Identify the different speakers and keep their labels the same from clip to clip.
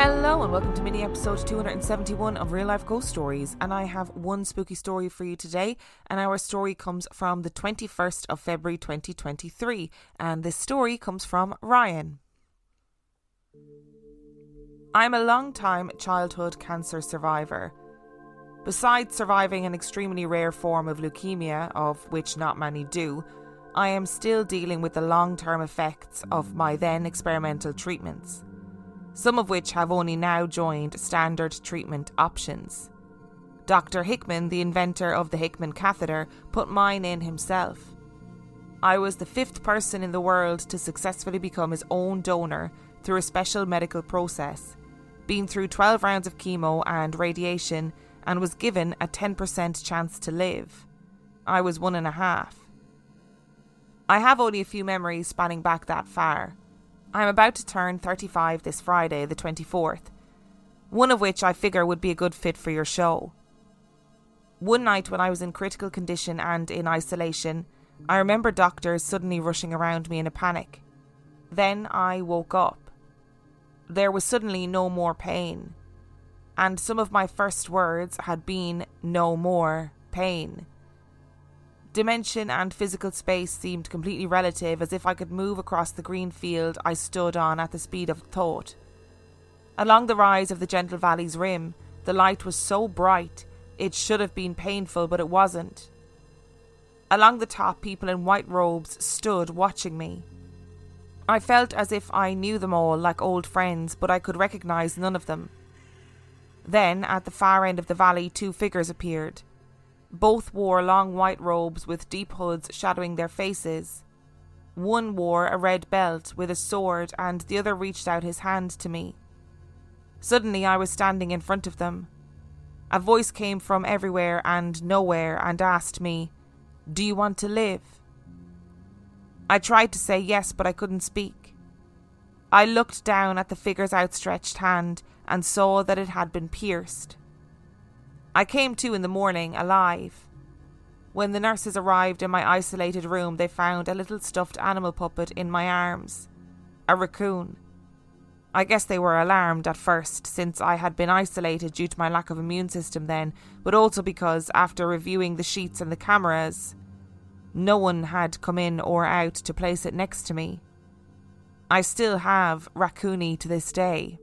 Speaker 1: Hello and welcome to mini episode 271 of Real Life Ghost Stories. And I have one spooky story for you today. And our story comes from the 21st of February 2023. And this story comes from Ryan. I'm a long time childhood cancer survivor. Besides surviving an extremely rare form of leukemia, of which not many do, I am still dealing with the long term effects of my then experimental treatments some of which have only now joined standard treatment options. Dr. Hickman, the inventor of the Hickman catheter, put mine in himself. I was the fifth person in the world to successfully become his own donor through a special medical process, been through 12 rounds of chemo and radiation, and was given a 10% chance to live. I was one and a half. I have only a few memories spanning back that far I'm about to turn 35 this Friday, the 24th, one of which I figure would be a good fit for your show. One night when I was in critical condition and in isolation, I remember doctors suddenly rushing around me in a panic. Then I woke up. There was suddenly no more pain, and some of my first words had been no more pain. Dimension and physical space seemed completely relative, as if I could move across the green field I stood on at the speed of thought. Along the rise of the gentle valley's rim, the light was so bright it should have been painful, but it wasn't. Along the top, people in white robes stood watching me. I felt as if I knew them all like old friends, but I could recognize none of them. Then, at the far end of the valley, two figures appeared. Both wore long white robes with deep hoods shadowing their faces. One wore a red belt with a sword, and the other reached out his hand to me. Suddenly, I was standing in front of them. A voice came from everywhere and nowhere and asked me, Do you want to live? I tried to say yes, but I couldn't speak. I looked down at the figure's outstretched hand and saw that it had been pierced. I came to in the morning alive. When the nurses arrived in my isolated room, they found a little stuffed animal puppet in my arms a raccoon. I guess they were alarmed at first, since I had been isolated due to my lack of immune system then, but also because, after reviewing the sheets and the cameras, no one had come in or out to place it next to me. I still have Raccoony to this day.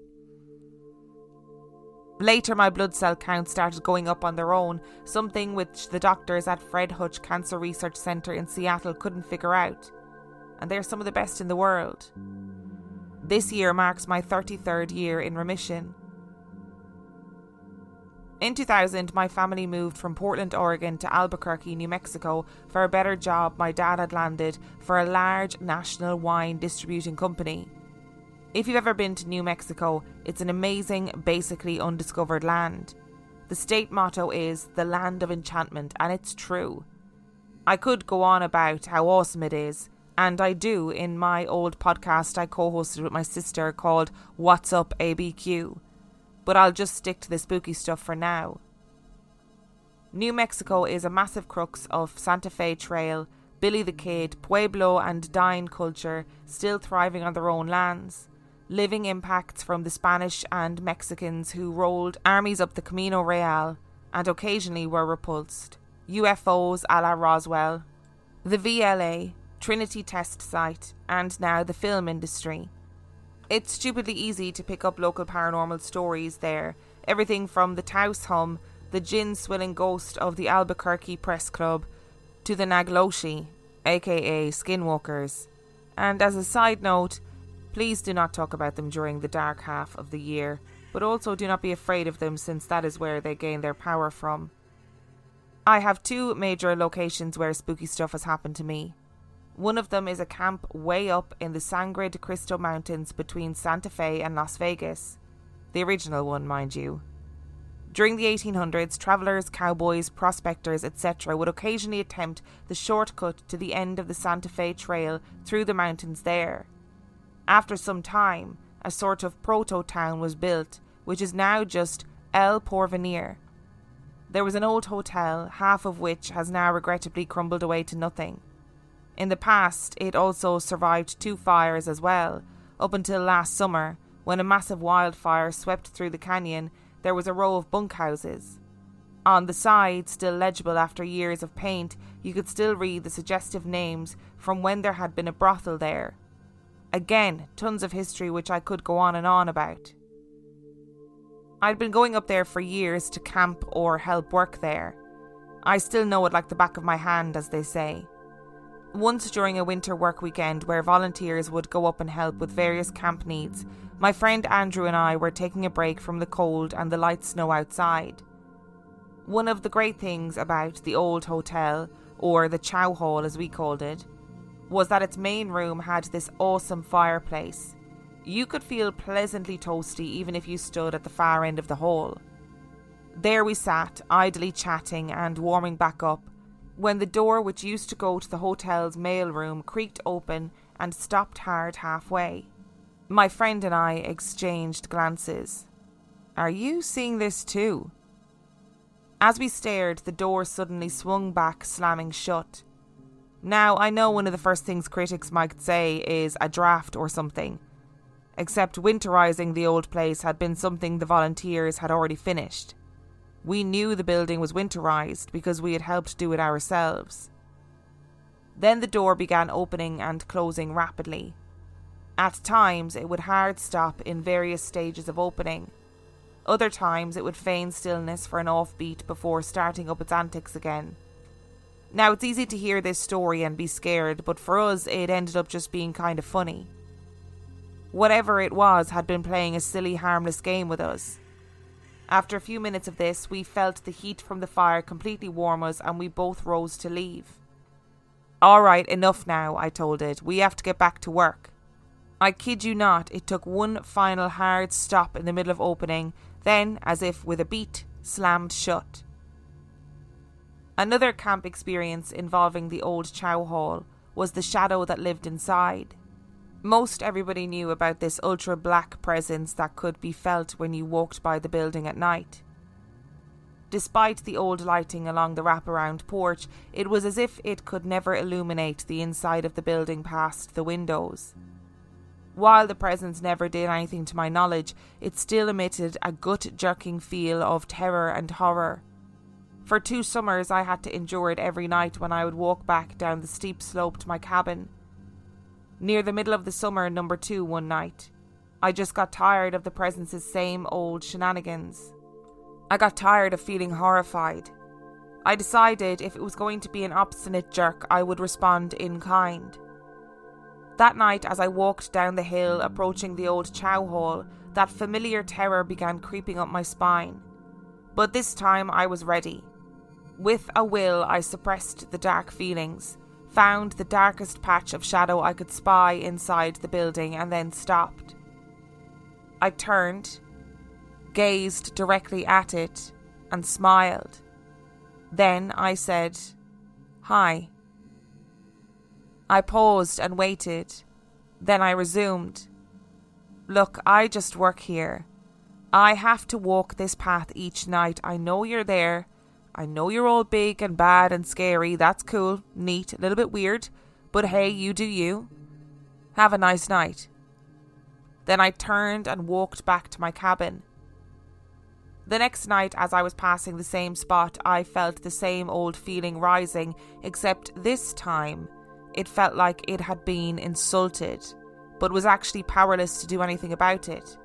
Speaker 1: Later, my blood cell count started going up on their own, something which the doctors at Fred Hutch Cancer Research Centre in Seattle couldn't figure out. And they're some of the best in the world. This year marks my 33rd year in remission. In 2000, my family moved from Portland, Oregon to Albuquerque, New Mexico for a better job my dad had landed for a large national wine distributing company. If you've ever been to New Mexico, it's an amazing, basically undiscovered land. The state motto is the land of enchantment, and it's true. I could go on about how awesome it is, and I do in my old podcast I co hosted with my sister called What's Up ABQ, but I'll just stick to the spooky stuff for now. New Mexico is a massive crux of Santa Fe Trail, Billy the Kid, Pueblo, and Dine culture still thriving on their own lands living impacts from the Spanish and Mexicans who rolled armies up the Camino Real and occasionally were repulsed, UFOs a la Roswell, the VLA, Trinity test site, and now the film industry. It's stupidly easy to pick up local paranormal stories there, everything from the Taos hum the gin swilling ghost of the Albuquerque Press Club, to the Nagloshi, aka Skinwalkers. And as a side note, please do not talk about them during the dark half of the year, but also do not be afraid of them since that is where they gain their power from. I have two major locations where spooky stuff has happened to me. One of them is a camp way up in the Sangre de Cristo Mountains between Santa Fe and Las Vegas. The original one, mind you. During the 1800s, travellers, cowboys, prospectors, etc., would occasionally attempt the shortcut to the end of the Santa Fe Trail through the mountains there. After some time, a sort of proto town was built, which is now just El Porvenir. There was an old hotel, half of which has now regrettably crumbled away to nothing. In the past, it also survived two fires as well, up until last summer, when a massive wildfire swept through the canyon there was a row of bunkhouses. On the side, still legible after years of paint, you could still read the suggestive names from when there had been a brothel there. Again, tons of history which I could go on and on about. I'd been going up there for years to camp or help work there. I still know it like the back of my hand, as they say. Once during a winter work weekend where volunteers would go up and help with various camp needs, my friend Andrew and I were taking a break from the cold and the light snow outside. One of the great things about the old hotel, or the chow hall as we called it, was that its main room had this awesome fireplace. You could feel pleasantly toasty even if you stood at the far end of the hall. There we sat, idly chatting and warming back up, when the door which used to go to the hotel's mail room creaked open and stopped hard halfway. My friend and I exchanged glances. Are you seeing this too? As we stared, the door suddenly swung back, slamming shut. Now, I know one of the first things critics might say is a draft or something, except winterizing the old place had been something the volunteers had already finished. We knew the building was winterized because we had helped do it ourselves. Then the door began opening and closing rapidly. At times, it would hard stop in various stages of opening. Other times, it would feign stillness for an offbeat before starting up its antics again. Now, it's easy to hear this story and be scared, but for us, it ended up just being kind of funny. Whatever it was had been playing a silly, harmless game with us. After a few minutes of this, we felt the heat from the fire completely warm us and we both rose to leave. All right, enough now, I told it. We have to get back to work. I kid you not, it took one final hard stop in the middle of opening, then, as if with a beat, slammed shut. Another camp experience involving the old chow hall was the shadow that lived inside. Most everybody knew about this ultra black presence that could be felt when you walked by the building at night. Despite the old lighting along the wraparound porch, it was as if it could never illuminate the inside of the building past the windows. While the presence never did anything to my knowledge, it still emitted a gut jerking feel of terror and horror. For two summers, I had to endure it every night when I would walk back down the steep slope to my cabin. Near the middle of the summer, number two, one night, I just got tired of the presence's same old shenanigans. I got tired of feeling horrified. I decided if it was going to be an obstinate jerk, I would respond in kind. That night, as I walked down the hill approaching the old chow hall, that familiar terror began creeping up my spine. But this time I was ready. With a will, I suppressed the dark feelings, found the darkest patch of shadow I could spy inside the building, and then stopped. I turned, gazed directly at it, and smiled. Then I said, Hi. I paused and waited. Then I resumed. Look, I just work here. I have to walk this path each night. I know you're there. I know you're all big and bad and scary. That's cool, neat, a little bit weird. But hey, you do you. Have a nice night. Then I turned and walked back to my cabin. The next night, as I was passing the same spot, I felt the same old feeling rising, except this time it felt like it had been insulted, but was actually powerless to do anything about it.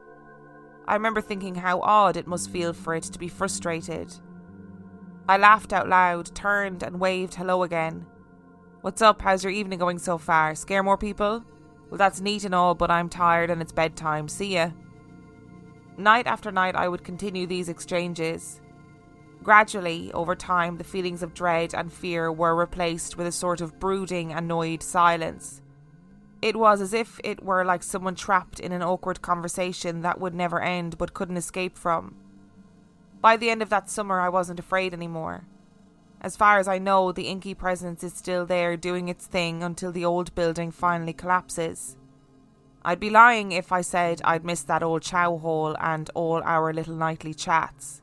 Speaker 1: I remember thinking how odd it must feel for it to be frustrated. I laughed out loud, turned, and waved hello again. What's up? How's your evening going so far? Scare more people? Well, that's neat and all, but I'm tired and it's bedtime. See ya. Night after night, I would continue these exchanges. Gradually, over time, the feelings of dread and fear were replaced with a sort of brooding, annoyed silence. It was as if it were like someone trapped in an awkward conversation that would never end but couldn't escape from. By the end of that summer, I wasn't afraid anymore. As far as I know, the inky presence is still there doing its thing until the old building finally collapses. I'd be lying if I said I'd miss that old chow hall and all our little nightly chats.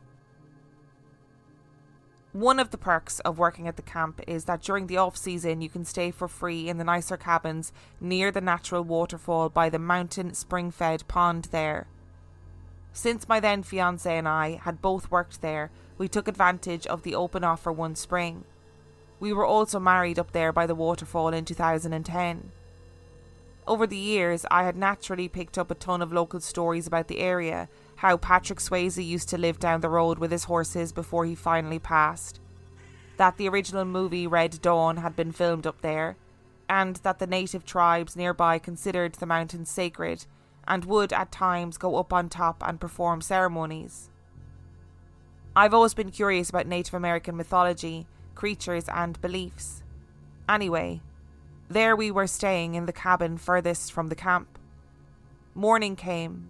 Speaker 1: One of the perks of working at the camp is that during the off season you can stay for free in the nicer cabins near the natural waterfall by the mountain spring fed pond there. Since my then fiance and I had both worked there, we took advantage of the open offer one spring. We were also married up there by the waterfall in 2010. Over the years, I had naturally picked up a ton of local stories about the area how Patrick Swayze used to live down the road with his horses before he finally passed, that the original movie Red Dawn had been filmed up there, and that the native tribes nearby considered the mountains sacred and would at times go up on top and perform ceremonies. I've always been curious about Native American mythology, creatures, and beliefs. Anyway, there we were staying in the cabin furthest from the camp. Morning came,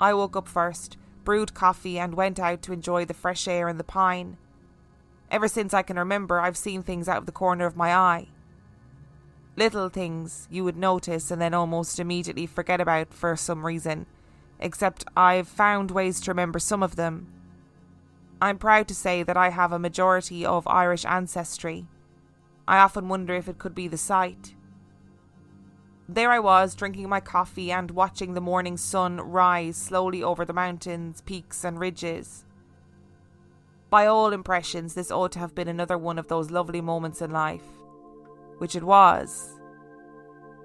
Speaker 1: I woke up first, brewed coffee, and went out to enjoy the fresh air and the pine. Ever since I can remember, I've seen things out of the corner of my eye. Little things you would notice and then almost immediately forget about for some reason, except I've found ways to remember some of them. I'm proud to say that I have a majority of Irish ancestry. I often wonder if it could be the sight. There I was, drinking my coffee and watching the morning sun rise slowly over the mountains, peaks, and ridges. By all impressions, this ought to have been another one of those lovely moments in life. Which it was.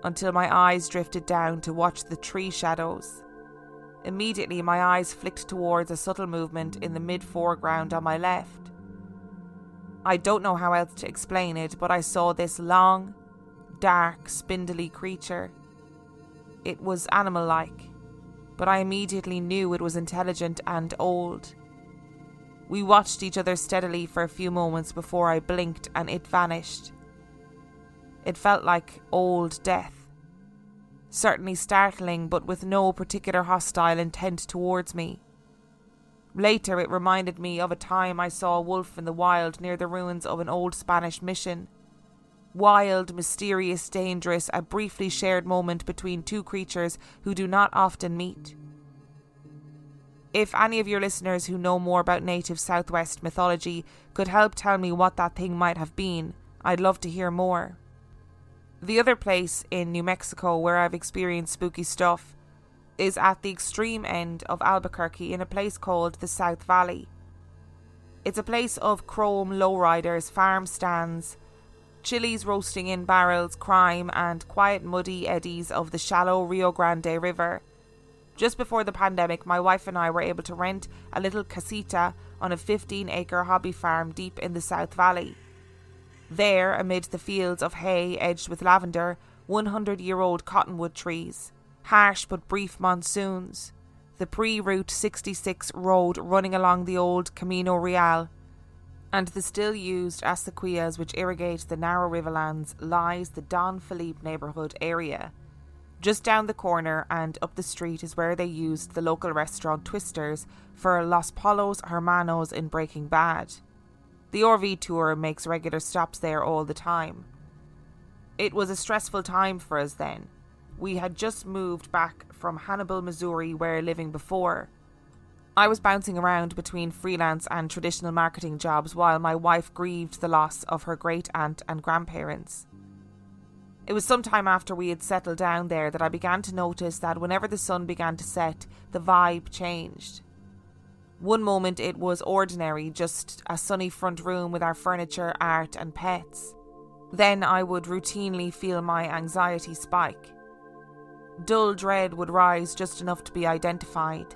Speaker 1: Until my eyes drifted down to watch the tree shadows. Immediately, my eyes flicked towards a subtle movement in the mid foreground on my left. I don't know how else to explain it, but I saw this long, dark, spindly creature. It was animal like, but I immediately knew it was intelligent and old. We watched each other steadily for a few moments before I blinked and it vanished. It felt like old death. Certainly startling, but with no particular hostile intent towards me. Later, it reminded me of a time I saw a wolf in the wild near the ruins of an old Spanish mission wild, mysterious, dangerous, a briefly shared moment between two creatures who do not often meet. If any of your listeners who know more about native Southwest mythology could help tell me what that thing might have been, I'd love to hear more. The other place in New Mexico where I've experienced spooky stuff is at the extreme end of Albuquerque in a place called the South Valley. It's a place of chrome lowriders, farm stands, chilies roasting in barrels, crime, and quiet muddy eddies of the shallow Rio Grande River. Just before the pandemic, my wife and I were able to rent a little casita on a 15 acre hobby farm deep in the South Valley. There, amid the fields of hay edged with lavender, 100 year old cottonwood trees, harsh but brief monsoons, the pre Route 66 road running along the old Camino Real, and the still used acequias which irrigate the narrow riverlands lies the Don Felipe neighbourhood area. Just down the corner and up the street is where they used the local restaurant Twisters for Los Pollos Hermanos in Breaking Bad. The RV tour makes regular stops there all the time. It was a stressful time for us then. We had just moved back from Hannibal, Missouri, where living before, I was bouncing around between freelance and traditional marketing jobs while my wife grieved the loss of her great aunt and grandparents. It was some time after we had settled down there that I began to notice that whenever the sun began to set, the vibe changed. One moment it was ordinary, just a sunny front room with our furniture, art, and pets. Then I would routinely feel my anxiety spike. Dull dread would rise just enough to be identified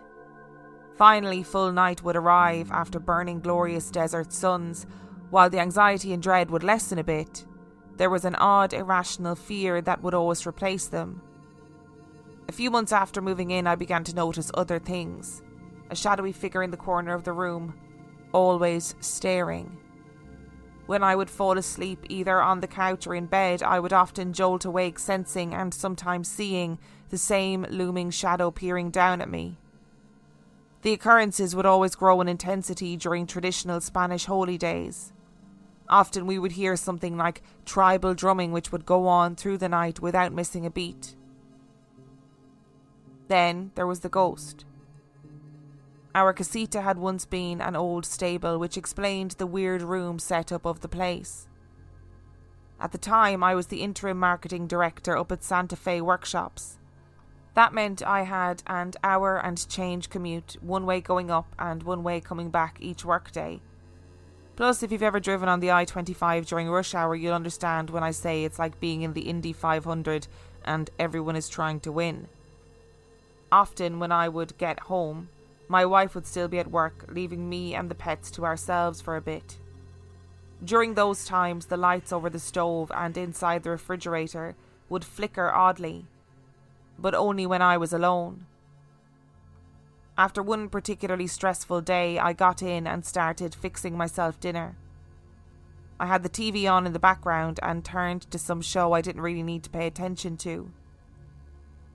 Speaker 1: Finally, full night would arrive after burning glorious desert suns, while the anxiety and dread would lessen a bit. There was an odd, irrational fear that would always replace them. A few months after moving in, I began to notice other things. A shadowy figure in the corner of the room, always staring. When I would fall asleep, either on the couch or in bed, I would often jolt awake, sensing and sometimes seeing the same looming shadow peering down at me. The occurrences would always grow in intensity during traditional Spanish holy days. Often we would hear something like tribal drumming, which would go on through the night without missing a beat. Then there was the ghost. Our casita had once been an old stable, which explained the weird room setup of the place. At the time, I was the interim marketing director up at Santa Fe Workshops. That meant I had an hour and change commute, one way going up and one way coming back each workday. Plus, if you've ever driven on the I 25 during rush hour, you'll understand when I say it's like being in the Indy 500 and everyone is trying to win. Often, when I would get home, my wife would still be at work, leaving me and the pets to ourselves for a bit. During those times, the lights over the stove and inside the refrigerator would flicker oddly, but only when I was alone. After one particularly stressful day, I got in and started fixing myself dinner. I had the TV on in the background and turned to some show I didn't really need to pay attention to.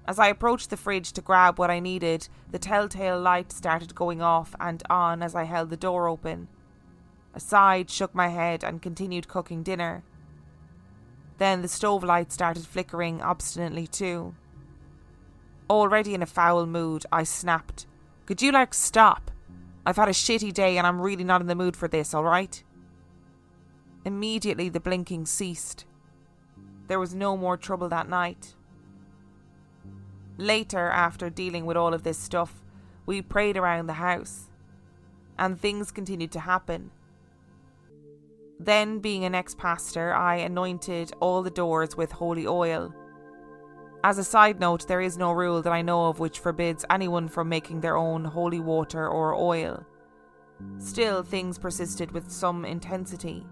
Speaker 1: As I approached the fridge to grab what I needed, the telltale light started going off and on as I held the door open. I sighed, shook my head, and continued cooking dinner. Then the stove light started flickering obstinately too. Already in a foul mood, I snapped. Could you, like, stop? I've had a shitty day and I'm really not in the mood for this, alright? Immediately the blinking ceased. There was no more trouble that night. Later, after dealing with all of this stuff, we prayed around the house, and things continued to happen. Then, being an ex pastor, I anointed all the doors with holy oil. As a side note, there is no rule that I know of which forbids anyone from making their own holy water or oil. Still, things persisted with some intensity.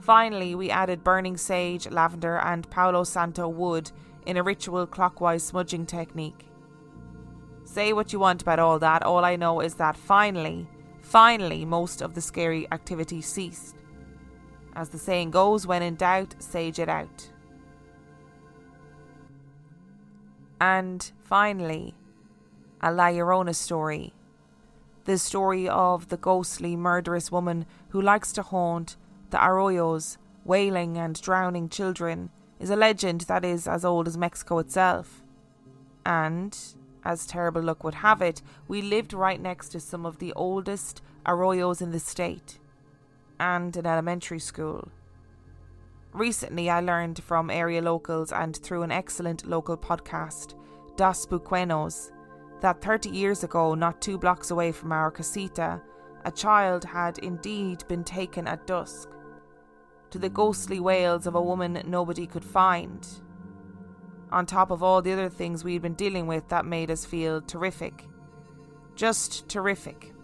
Speaker 1: Finally, we added burning sage, lavender, and Palo Santo wood in a ritual clockwise smudging technique. Say what you want about all that, all I know is that finally, finally, most of the scary activity ceased. As the saying goes, when in doubt, sage it out. And finally, a La Llorona story. The story of the ghostly, murderous woman who likes to haunt the arroyos, wailing and drowning children is a legend that is as old as Mexico itself. And, as terrible luck would have it, we lived right next to some of the oldest arroyos in the state, and an elementary school. Recently, I learned from area locals and through an excellent local podcast, Dos Buquenos, that 30 years ago, not two blocks away from our casita, a child had indeed been taken at dusk to the ghostly wails of a woman nobody could find. On top of all the other things we'd been dealing with that made us feel terrific. Just terrific.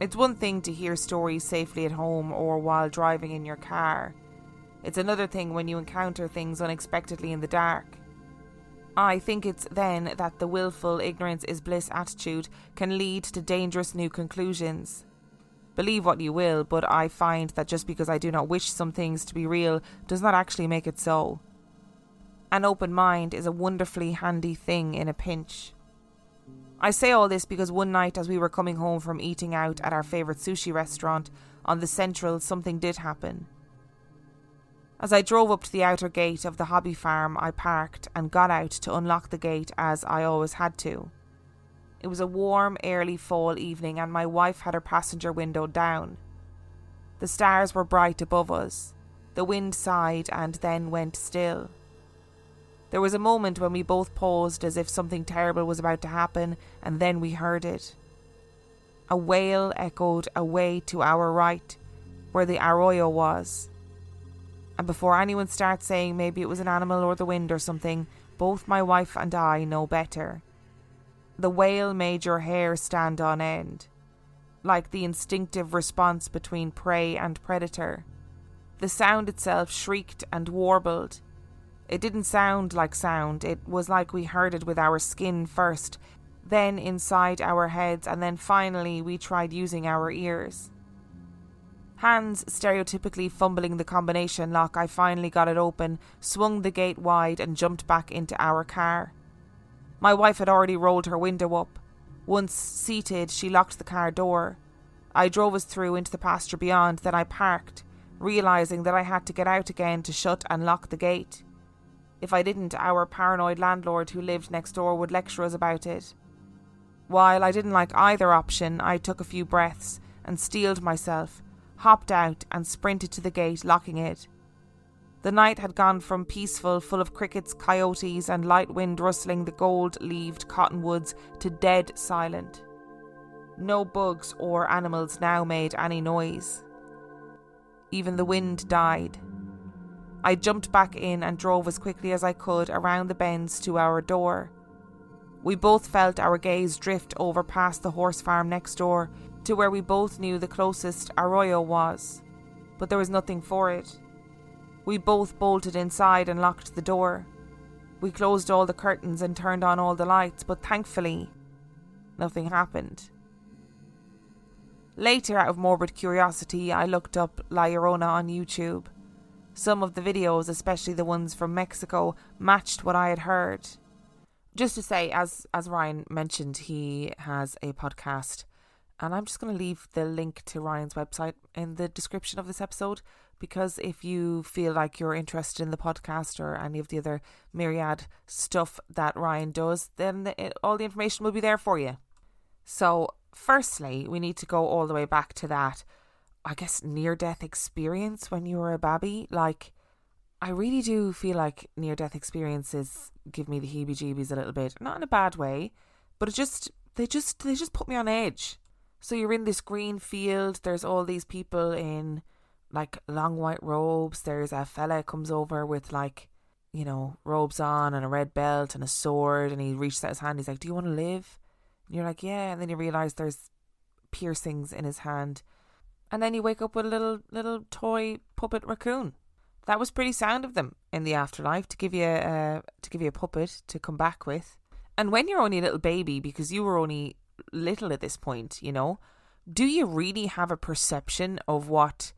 Speaker 1: It's one thing to hear stories safely at home or while driving in your car. It's another thing when you encounter things unexpectedly in the dark. I think it's then that the willful ignorance is bliss attitude can lead to dangerous new conclusions. Believe what you will, but I find that just because I do not wish some things to be real does not actually make it so. An open mind is a wonderfully handy thing in a pinch. I say all this because one night, as we were coming home from eating out at our favourite sushi restaurant on the Central, something did happen. As I drove up to the outer gate of the hobby farm, I parked and got out to unlock the gate as I always had to. It was a warm, early fall evening, and my wife had her passenger window down. The stars were bright above us. The wind sighed and then went still. There was a moment when we both paused as if something terrible was about to happen, and then we heard it. A wail echoed away to our right, where the arroyo was. And before anyone starts saying maybe it was an animal or the wind or something, both my wife and I know better. The wail made your hair stand on end, like the instinctive response between prey and predator. The sound itself shrieked and warbled. It didn't sound like sound, it was like we heard it with our skin first, then inside our heads, and then finally we tried using our ears. Hands stereotypically fumbling the combination lock, I finally got it open, swung the gate wide, and jumped back into our car. My wife had already rolled her window up. Once seated, she locked the car door. I drove us through into the pasture beyond, then I parked, realizing that I had to get out again to shut and lock the gate. If I didn't, our paranoid landlord who lived next door would lecture us about it. While I didn't like either option, I took a few breaths and steeled myself, hopped out, and sprinted to the gate, locking it. The night had gone from peaceful, full of crickets, coyotes, and light wind rustling the gold leaved cottonwoods, to dead silent. No bugs or animals now made any noise. Even the wind died. I jumped back in and drove as quickly as I could around the bends to our door. We both felt our gaze drift over past the horse farm next door to where we both knew the closest arroyo was, but there was nothing for it. We both bolted inside and locked the door. We closed all the curtains and turned on all the lights, but thankfully, nothing happened. Later, out of morbid curiosity, I looked up La Llorona on YouTube. Some of the videos, especially the ones from Mexico, matched what I had heard just to say, as as Ryan mentioned, he has a podcast, and I'm just going to leave the link to Ryan's website in the description of this episode because if you feel like you're interested in the podcast or any of the other myriad stuff that Ryan does, then it, all the information will be there for you. So, firstly, we need to go all the way back to that, I guess, near death experience when you were a baby. Like, I really do feel like near death experiences give me the heebie jeebies a little bit. Not in a bad way, but it just they just they just put me on edge. So you're in this green field, there's all these people in like long white robes. There's a fella comes over with like, you know, robes on and a red belt and a sword and he reaches out his hand, he's like, Do you want to live? And you're like, Yeah, and then you realise there's piercings in his hand. And then you wake up with a little little toy puppet raccoon that was pretty sound of them in the afterlife to give you a, to give you a puppet to come back with. And when you're only a little baby, because you were only little at this point, you know, do you really have a perception of what,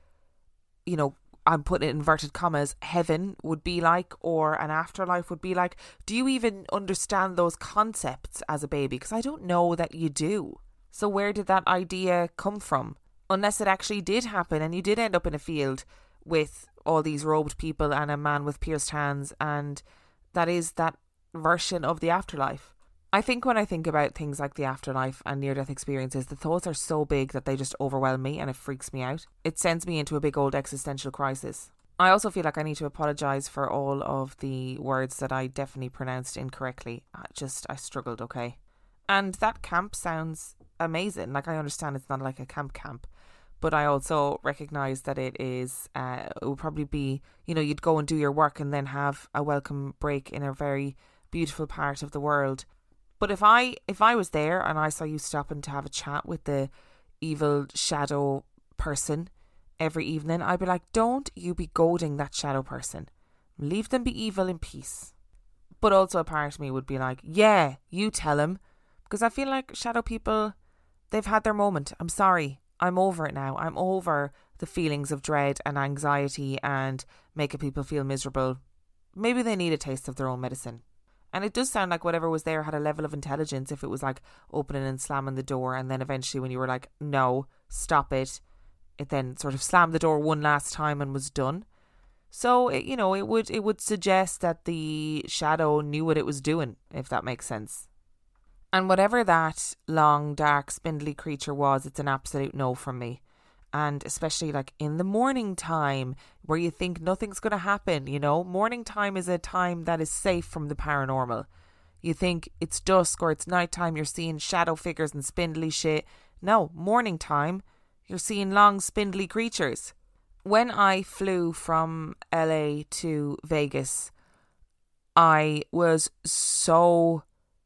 Speaker 1: you know, I'm putting inverted commas, heaven would be like or an afterlife would be like? Do you even understand those concepts as a baby? Because I don't know that you do. So, where did that idea come from? Unless it actually did happen and you did end up in a field with all these robed people and a man with pierced hands, and that is that version of the afterlife. I think when I think about things like the afterlife and near death experiences, the thoughts are so big that they just overwhelm me and it freaks me out. It sends me into a big old existential crisis. I also feel like I need to apologise for all of the words that I definitely pronounced incorrectly. I just, I struggled, okay? And that camp sounds amazing. Like, I understand it's not like a camp camp, but I also recognize that it is uh, it would probably be you know you'd go and do your work and then have a welcome break in a very beautiful part of the world. But if I if I was there and I saw you stopping to have a chat with the evil shadow person every evening, I'd be like, don't you be goading that shadow person. Leave them be evil in peace. But also a part of me would be like, yeah, you tell him. Because I feel like shadow people, they've had their moment. I'm sorry. I'm over it now. I'm over the feelings of dread and anxiety and making people feel miserable. Maybe they need a taste of their own medicine. And it does sound like whatever was there had a level of intelligence if it was like opening and slamming the door, and then eventually when you were like, no, stop it, it then sort of slammed the door one last time and was done. So it, you know, it would it would suggest that the shadow knew what it was doing, if that makes sense. And whatever that long, dark, spindly creature was, it's an absolute no from me. And especially like in the morning time where you think nothing's going to happen, you know, morning time is a time that is safe from the paranormal. You think it's dusk or it's nighttime, you're seeing shadow figures and spindly shit. No, morning time, you're seeing long, spindly creatures. When I flew from LA to Vegas, I was so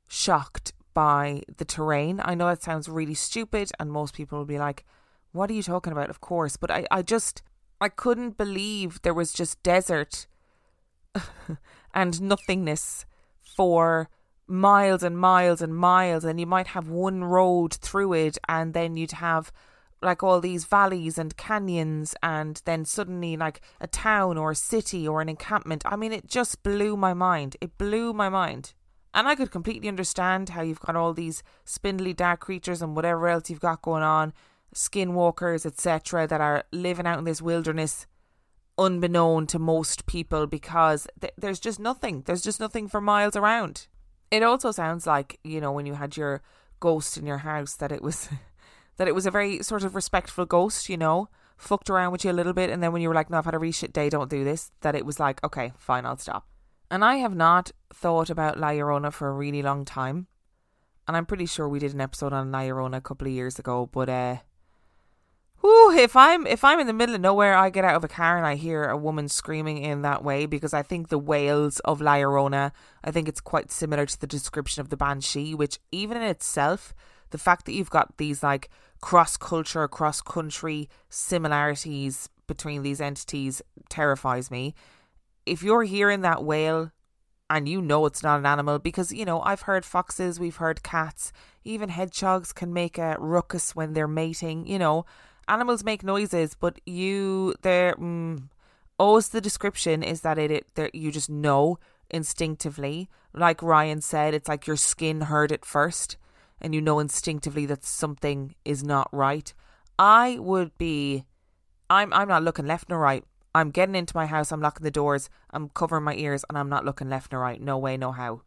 Speaker 1: shocked by the terrain. I know that sounds really stupid, and most people will be like, What are you talking about? Of course. But I, I just, I couldn't believe there was just desert and nothingness for miles and miles and miles. And you might have one road through it, and then you'd have like all these valleys and canyons and then suddenly like a town or a city or an encampment. I mean, it just blew my mind. It blew my mind. And I could completely understand how you've got all these spindly dark creatures and whatever else you've got going on, skinwalkers, etc., that are living out in this wilderness unbeknown to most people because th- there's just nothing. There's just nothing for miles around. It also sounds like, you know, when you had your ghost in your house that it was that it was a very sort of respectful ghost, you know, fucked around with you a little bit, and then when you were like, no, I've had a really day, don't do this, that it was like, okay, fine, I'll stop. And I have not thought about La Llorona for a really long time. And I'm pretty sure we did an episode on La Llorona a couple of years ago, but uh If I'm if I'm in the middle of nowhere, I get out of a car and I hear a woman screaming in that way because I think the wails of La Llorona, I think it's quite similar to the description of the banshee, which even in itself, the fact that you've got these like cross culture, cross country similarities between these entities terrifies me. If you're hearing that wail and you know it's not an animal, because, you know, I've heard foxes, we've heard cats, even hedgehogs can make a ruckus when they're mating, you know, animals make noises, but you, they're, mm, always the description is that it, it you just know instinctively. Like Ryan said, it's like your skin heard it first and you know instinctively that something is not right, I would be I'm I'm not looking left nor right. I'm getting into my house, I'm locking the doors, I'm covering my ears and I'm not looking left nor right. No way, no how.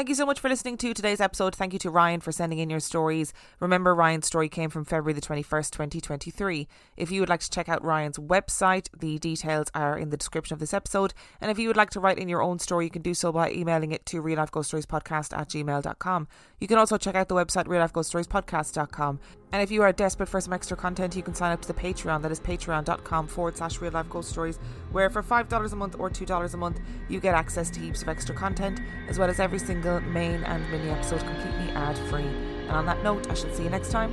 Speaker 1: Thank you so much for listening to today's episode. Thank you to Ryan for sending in your stories. Remember, Ryan's story came from February the 21st, 2023. If you would like to check out Ryan's website, the details are in the description of this episode. And if you would like to write in your own story, you can do so by emailing it to reallifeghoststoriespodcast at gmail.com. You can also check out the website reallifeghoststoriespodcast.com. And if you are desperate for some extra content, you can sign up to the Patreon. That is patreon.com forward slash real life ghost stories, where for $5 a month or $2 a month, you get access to heaps of extra content, as well as every single main and mini episode completely ad free. And on that note, I shall see you next time.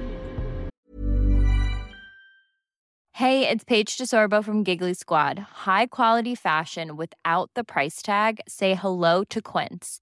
Speaker 2: Hey, it's Paige DeSorbo from Giggly Squad. High quality fashion without the price tag? Say hello to Quince.